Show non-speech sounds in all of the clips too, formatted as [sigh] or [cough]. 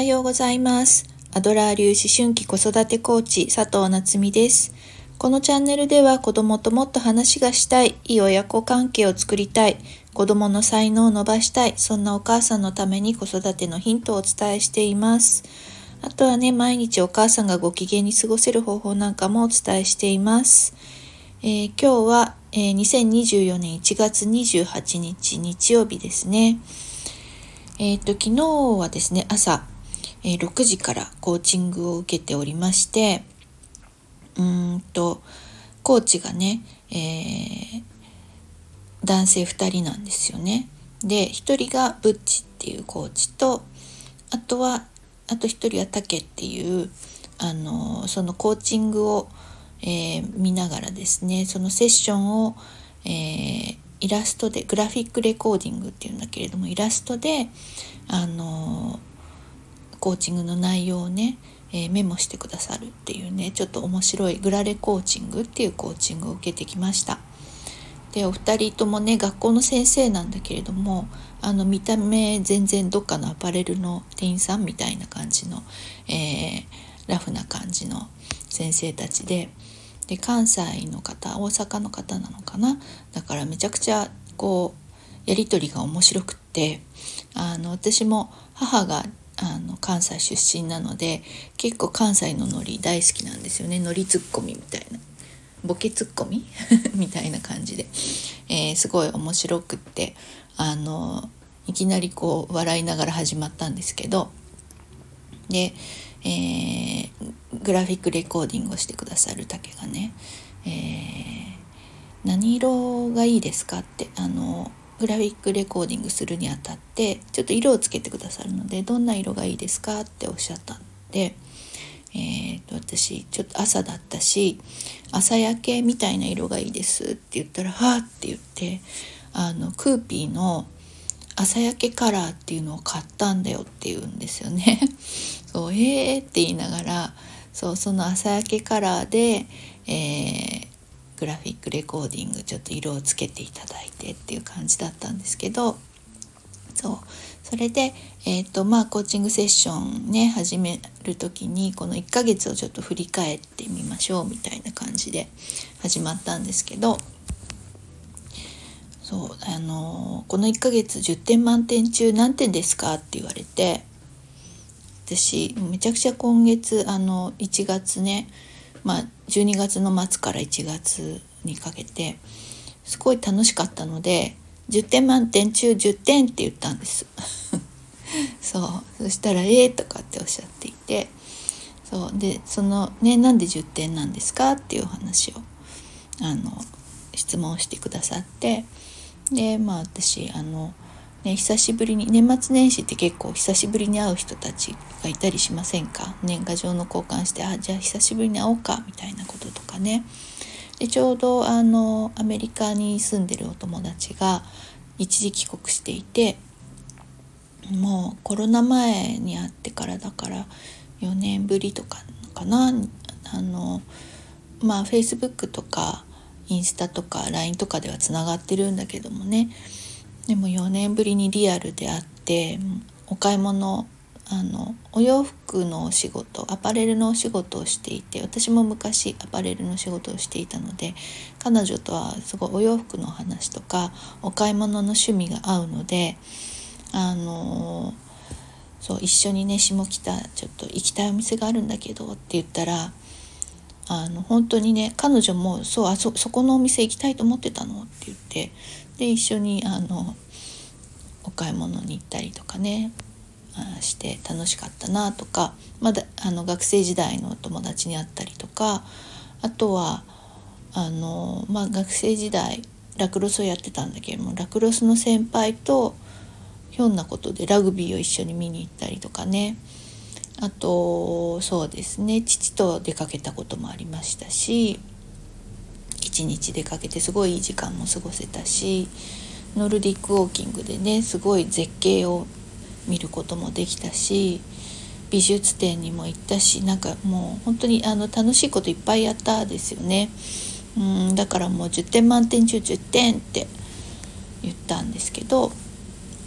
はようございます。アドラー流思春期子育てコーチ佐藤夏実です。このチャンネルでは子供ともっと話がしたい、いい親子関係を作りたい、子供の才能を伸ばしたい、そんなお母さんのために子育てのヒントをお伝えしています。あとはね、毎日お母さんがご機嫌に過ごせる方法なんかもお伝えしています。えー、今日は、えー、2024年1月28日日曜日ですね。えっ、ー、と、昨日はですね、朝、え、6時からコーチングを受けておりまして、うんと、コーチがね、えー、男性2人なんですよね。で、1人がブッチっていうコーチと、あとは、あと1人はタケっていう、あの、そのコーチングを、えー、見ながらですね、そのセッションを、えー、イラストでグラフィックレコーディングっていうんだけれどもイラストであのコーチングの内容をね、えー、メモしてくださるっていうねちょっと面白いグラレコーチングっていうコーチングを受けてきました。でお二人ともね学校の先生なんだけれどもあの見た目全然どっかのアパレルの店員さんみたいな感じの、えー、ラフな感じの先生たちでで関西の方大阪の方なのかな？だからめちゃくちゃこうやり取りが面白くってあの私も母があの関西出身なので結構関西のノリ大好きなんですよね。ノリツッコミみたいな。ボケツッコミ？[laughs] みたいな感じで、えー、すごい面白くってあのいきなりこう笑いながら始まったんですけどでえー、グラフィックレコーディングをしてくださる竹がね、えー、何色がいいですかってあのグラフィックレコーディングするにあたってちょっと色をつけてくださるのでどんな色がいいですかっておっしゃったんで、えーと、私ちょっと朝だったし朝焼けみたいな色がいいですって言ったら「はあ」って言ってあのクーピーの「朝焼けカラーっていうのを買ったんだよって言うんですよね。[laughs] そうえーって言いながらそうその朝焼けカラーで、えー、グラフィックレコーディングちょっと色をつけていただいてっていう感じだったんですけどそうそれで、えーとまあ、コーチングセッションね始める時にこの1ヶ月をちょっと振り返ってみましょうみたいな感じで始まったんですけどそうあのこの1ヶ月10点満点中何点ですかって言われて私めちゃくちゃ今月あの1月ねまあ12月の末から1月にかけてすごい楽しかったので10点満点中10点って言ったんです。[laughs] そう。そしたら「ええー」とかっておっしゃっていてそう。でそのねなんで10点なんですかっていう話をあの質問してくださってでまあ私あの、ね、久しぶりに年末年始って結構久しぶりに会う人たちがいたりしませんか？年賀状の交換してあじゃあ久しぶりに会おうかみたいなこととかね。でちょうどあのアメリカに住んでるお友達が一時帰国していてもうコロナ前に会ってからだから4年ぶりとかかな？あのまあフェイスブックとかインスタとか LINE とかではつながってるんだけどもね。でも4年ぶりにリアルで会ってお買い物あのお洋服のお仕事アパレルのお仕事をしていて私も昔アパレルの仕事をしていたので彼女とはすごいお洋服の話とかお買い物の趣味が合うのであのそう一緒にね下北ちょっと行きたいお店があるんだけどって言ったらあの本当にね彼女もそうあそそこのお店行きたいと思ってたのって言ってで一緒にあのお買い物に行ったりとかねして楽しかったなとかまだあの学生時代の友達に会ったりとかあとはあの、まあ、学生時代ラクロスをやってたんだけどもラクロスの先輩とひょんなことでラグビーを一緒に見に行ったりとかね。あとそうですね父と出かけたこともありましたし一日出かけてすごいいい時間も過ごせたしノルディックウォーキングでねすごい絶景を見ることもできたし美術展にも行ったしなんかもう本当にあの楽しいこといっぱいやったですよね。うんだからもう10点満点中10点って言ったんですけど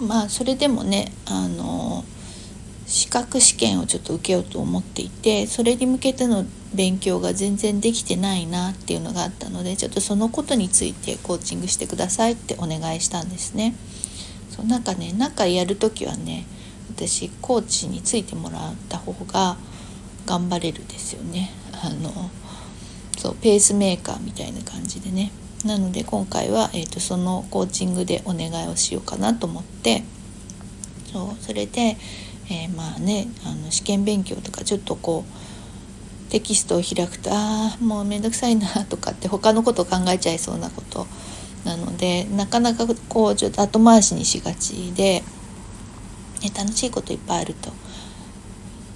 まあそれでもねあの資格試験をちょっと受けようと思っていてそれに向けての勉強が全然できてないなっていうのがあったのでちょっとそのことについてコーチングしてくださいってお願いしたんですね。そうなんかね中やる時はね私コーチについてもらった方が頑張れるですよね。あのそうペースメーカーみたいな感じでねなので今回は、えーと、そのコーチングでお願いをしようかなと思ってそうそれで、えー、まあねあの試験勉強とかちょっとこうテキストを開くとああもうめんどくさいな [laughs] とかって他のことを考えちゃいそうなことなのでなかなかこうちょっと後回しにしがちで、ね、楽しいこといっぱいあると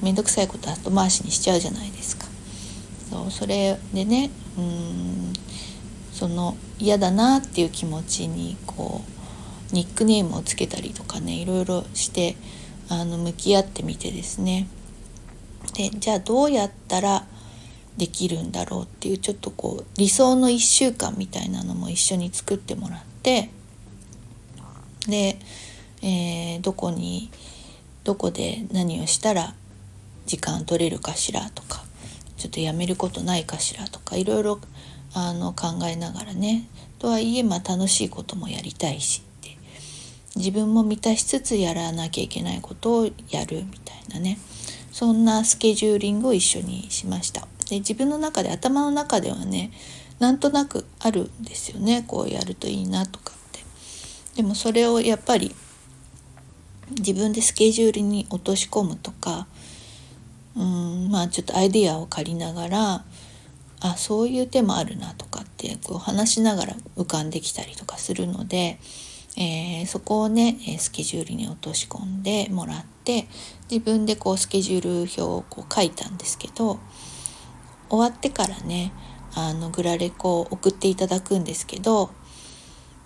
面倒くさいこと後回しにしちゃうじゃないですか。そうそれでねうんその嫌だなっていう気持ちにこうニックネームをつけたりとかねいろいろしてあの向き合ってみてですね。でじゃあどうやったらできるんだろうっていうちょっとこう理想の1週間みたいなのも一緒に作ってもらってで、えー、どこにどこで何をしたら時間取れるかしらとかちょっとやめることないかしらとかいろいろあの考えながらね。とはいえまあ楽しいこともやりたいし。自分も満たしつつやらなきゃいけないことをやるみたいなねそんなスケジューリングを一緒にしました。で自分の中で頭の中ではねなんとなくあるんですよねこうやるといいなとかって。でもそれをやっぱり自分でスケジュールに落とし込むとかうんまあちょっとアイデアを借りながらあそういう手もあるなとかってこう話しながら浮かんできたりとかするので、えー、そこをねスケジュールに落とし込んでもらって自分でこうスケジュール表をこう書いたんですけど終わってからねあのグラレコを送っていただくんですけど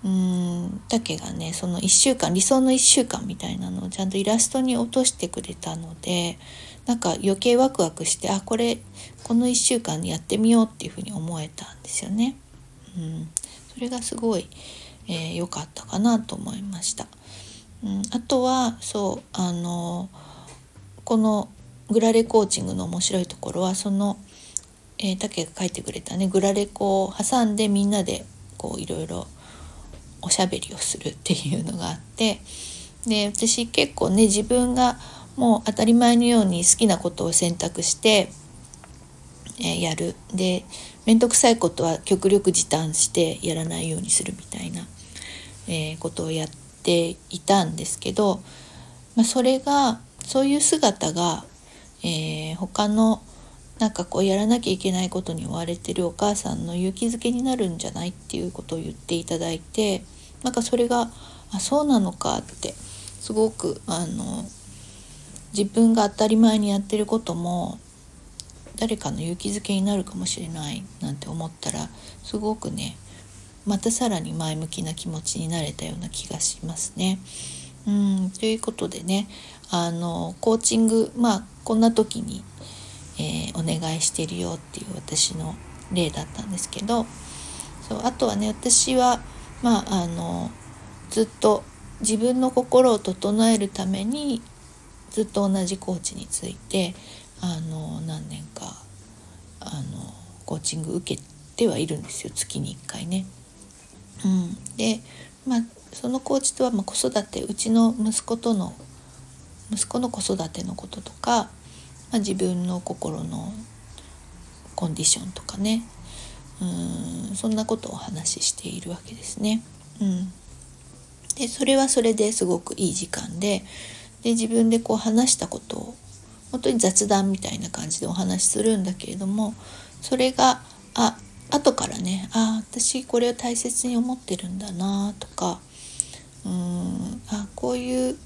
うんだけがねその1週間理想の1週間みたいなのをちゃんとイラストに落としてくれたのでなんか余計ワクワクしてあこれこの1週間やってみようっていうふうに思えたんですよね。うん、それがすごい良、えー、かったかなと思いました。うん、あとはそうあのこのグラレコーチングの面白いところはその、えー、竹が書いてくれたねグラレコを挟んでみんなでこういろいろおしゃべりをするっていうのがあってで私結構ね自分がもう当たり前のように好きなことを選択して、えー、やるで面倒くさいことは極力時短してやらないようにするみたいな、えー、ことをやっていたんですけど、まあ、それがそういう姿が、えー、他のなんかこうやらなきゃいけないことに追われてるお母さんの勇気づけになるんじゃないっていうことを言っていただいてなんかそれがあそうなのかってすごくあの自分が当たり前にやってることも誰かの勇気づけになるかもしれないなんて思ったらすごくねまたさらに前向きな気持ちになれたような気がしますね。うんということでねあのコーチングまあこんな時に、えー、お願いしてるよっていう私の例だったんですけどそうあとはね私はまああのずっと自分の心を整えるためにずっと同じコーチについてあの何年かあのコーチング受けてはいるんですよ月に1回ね。うん、で、まあ、そのコーチとはま子育てうちの息子との息子の子育てのこととか、まあ、自分の心のコンディションとかね。うんそんなことをお話ししているわけですね。うん、でそれはそれですごくいい時間でで自分でこう話したことを本当に雑談みたいな感じでお話しするんだけれどもそれがあ後からねああ私これを大切に思ってるんだなとかうんあこういう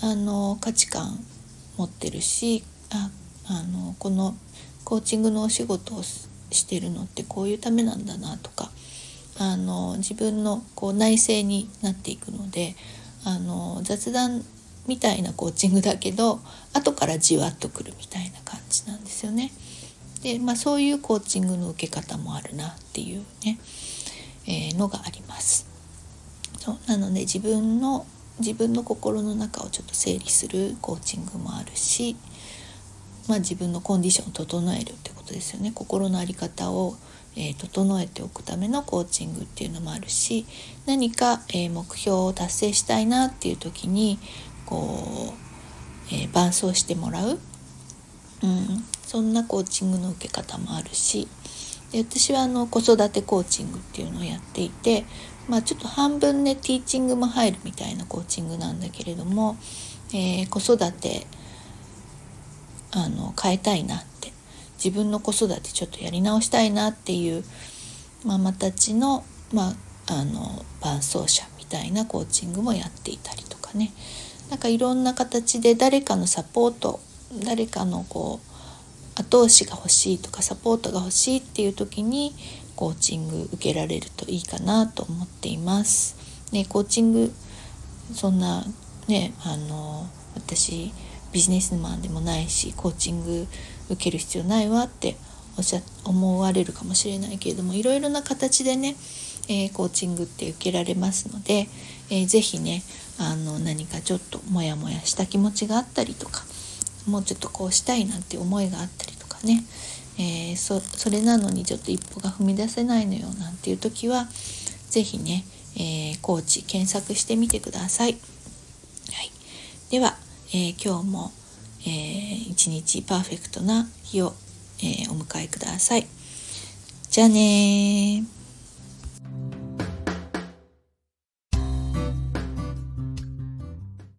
あの価値観持ってるしああのこのコーチングのお仕事をしてるのってこういうためなんだなとかあの自分のこう内省になっていくのであの雑談みたいなコーチングだけど後からじわっとくるみたいな感じなんですよね。で、まあ、そういうコーチングの受け方もあるなっていうね、えー、のがあります。そうなので自分の自分の心の中をちょっと整理するコーチングもあるし、まあ、自分のコンディションを整えるってことですよね心の在り方を、えー、整えておくためのコーチングっていうのもあるし何か、えー、目標を達成したいなっていう時にこう、え、伴走してもらう、うん、そんなコーチングの受け方もあるしで私はあの子育てコーチングっていうのをやっていて、まあ、ちょっと半分ねティーチングも入るみたいなコーチングなんだけれども、えー、子育てあの変えたいなって自分の子育てちょっとやり直したいなっていうママたちの,、まあ、あの伴走者みたいなコーチングもやっていたりとかね。なんかいろんな形で誰かのサポート誰かのこう後押しが欲しいとかサポートが欲しいっていう時にコーチング受けられるといいかなと思っています。ね、コーチングそんなねあの私ビジネスマンでもないしコーチング受ける必要ないわっておっしゃ思われるかもしれないけれどもいろいろな形でね、えー、コーチングって受けられますので、えー、ぜひねあの何かちょっとモヤモヤした気持ちがあったりとかもうちょっとこうしたいなんて思いがあったりとかね、えー、そそれなのにちょっと一歩が踏み出せないのよなんていう時は是非ね、えー、コーチ検索してみてください。はい、では、えー、今日も、えー、一日パーフェクトな日を、えお迎えください。じゃあね